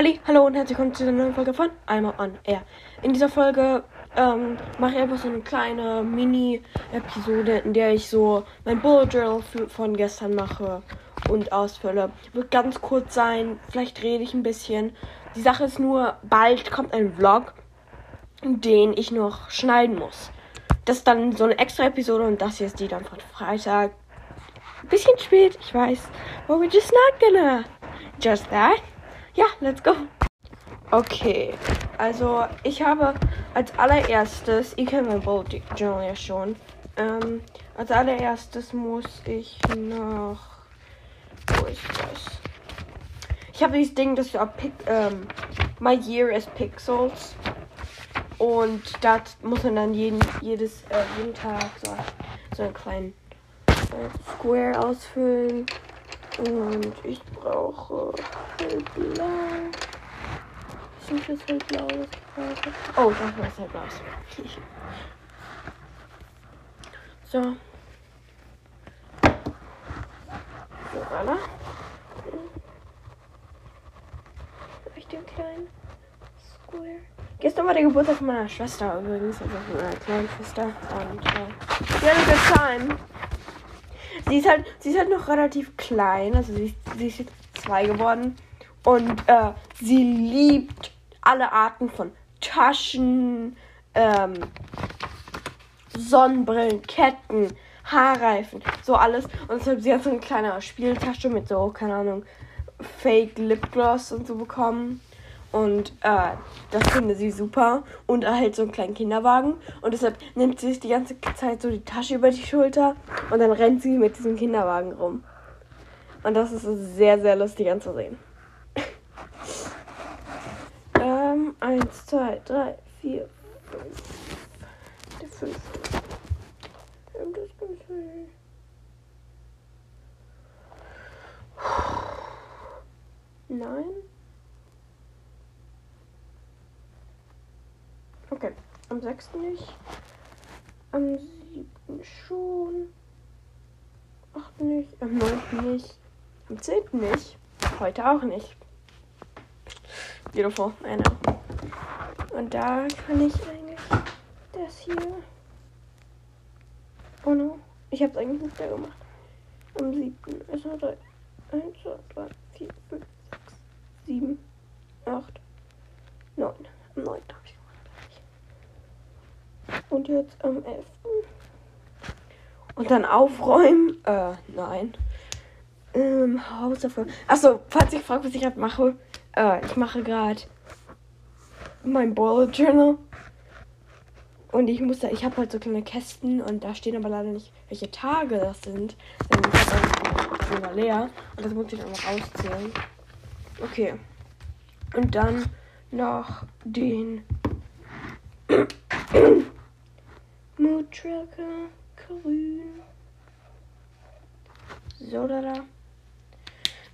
Halli, hallo und herzlich willkommen zu dieser neuen Folge von Einmal on Air. In dieser Folge ähm, mache ich einfach so eine kleine Mini-Episode, in der ich so mein Bullet Journal von gestern mache und ausfülle. Wird ganz kurz sein, vielleicht rede ich ein bisschen. Die Sache ist nur, bald kommt ein Vlog, den ich noch schneiden muss. Das ist dann so eine extra Episode und das hier ist die dann von Freitag. Bisschen spät, ich weiß. But we're just not gonna. Just that. Ja, let's go. Okay, also ich habe als allererstes, ihr kennt mein Bullet Journal ja schon. Ähm, als allererstes muss ich noch. Wo ist das? Ich habe dieses Ding, das auf Pic, ähm, My Year is Pixels. Und da muss man dann jeden, jedes, äh, jeden Tag so, so einen kleinen äh, Square ausfüllen. Und ich brauche hellblau. Ist nicht das hellblau, was ich brauche? Oh, das war das hellblau. So. So, voilà. Ich den kleinen Square. Gestern war der Geburtstag von meiner Schwester übrigens, also von meiner kleinen Schwester. Und äh, ja, good time. Sie ist halt, sie ist halt noch relativ klein, also sie, sie ist jetzt zwei geworden. Und äh, sie liebt alle Arten von Taschen, ähm, Sonnenbrillen, Ketten, Haarreifen, so alles. Und deshalb sie hat so eine kleine Spieltasche mit so, keine Ahnung, Fake Lipgloss und so bekommen. Und äh, das finde sie super. Und erhält so einen kleinen Kinderwagen. Und deshalb nimmt sie sich die ganze Zeit so die Tasche über die Schulter. Und dann rennt sie mit diesem Kinderwagen rum. Und das ist sehr, sehr lustig anzusehen. ähm, eins, zwei, drei, vier, fünf. Der fünfte. Nein. Okay, am 6. nicht. Am 7. schon. 8. nicht. Am 9. nicht. Am 10. nicht. Heute auch nicht. Beautiful, I know. Und da kann ich eigentlich das hier. Oh no. Ich hab's eigentlich nicht mehr gemacht. Am 7. ist er 3. 1, 2, 3, 4, 5, 6, 7, 8, 9. Am 9. habe ich und jetzt am 11. Und dann aufräumen. Äh, nein. Ähm, Hausaufgaben. Achso, falls ich fragt, was ich gerade mache. Äh, ich mache gerade mein Bullet Journal. Und ich muss da, ich habe halt so kleine Kästen und da stehen aber leider nicht, welche Tage das sind. Denn ich dann leer. Und das muss ich dann noch auszählen. Okay. Und dann noch den Mood Tracker grün. So, da, da.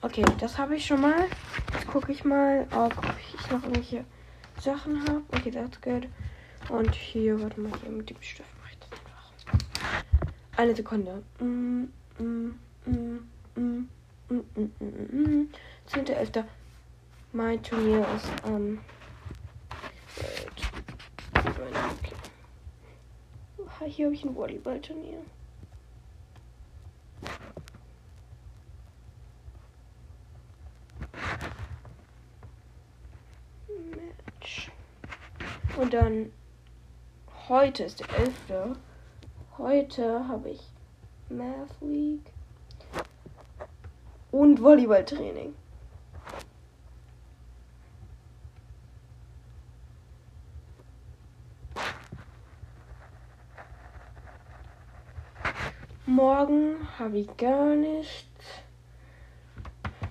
Okay, das habe ich schon mal. Jetzt gucke ich mal, ob ich noch irgendwelche Sachen habe. Okay, that's good. Und hier, warte mal, hier mit dem Stift mache ich das einfach. Eine Sekunde. Mm, mm, mm, mm, mm, mm, mm, mm. 10.11. Mein Turnier ist am. Ähm. Hier habe ich ein Volleyballturnier. Match. Und dann heute ist der 11. Heute habe ich Math League und Volleyballtraining. Morgen habe ich gar nichts.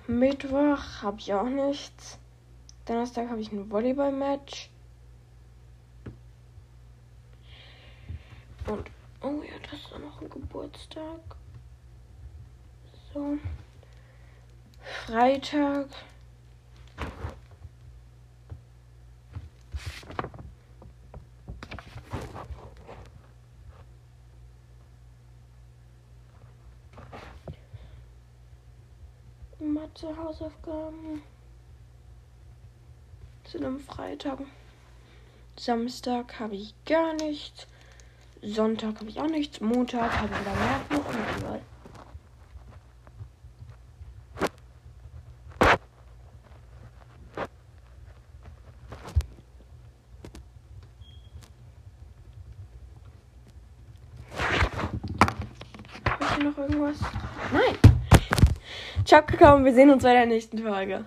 Mittwoch habe ich auch nichts. Donnerstag habe ich ein Volleyball-Match. Und, oh ja, das ist auch noch ein Geburtstag. So. Freitag Mathe Hausaufgaben. zu einem Freitag. Samstag habe ich gar nichts. Sonntag habe ich auch nichts. Montag habe ich wieder Merken und egal. noch irgendwas? Nein. Ciao, Kakao, und wir sehen uns bei der nächsten Folge.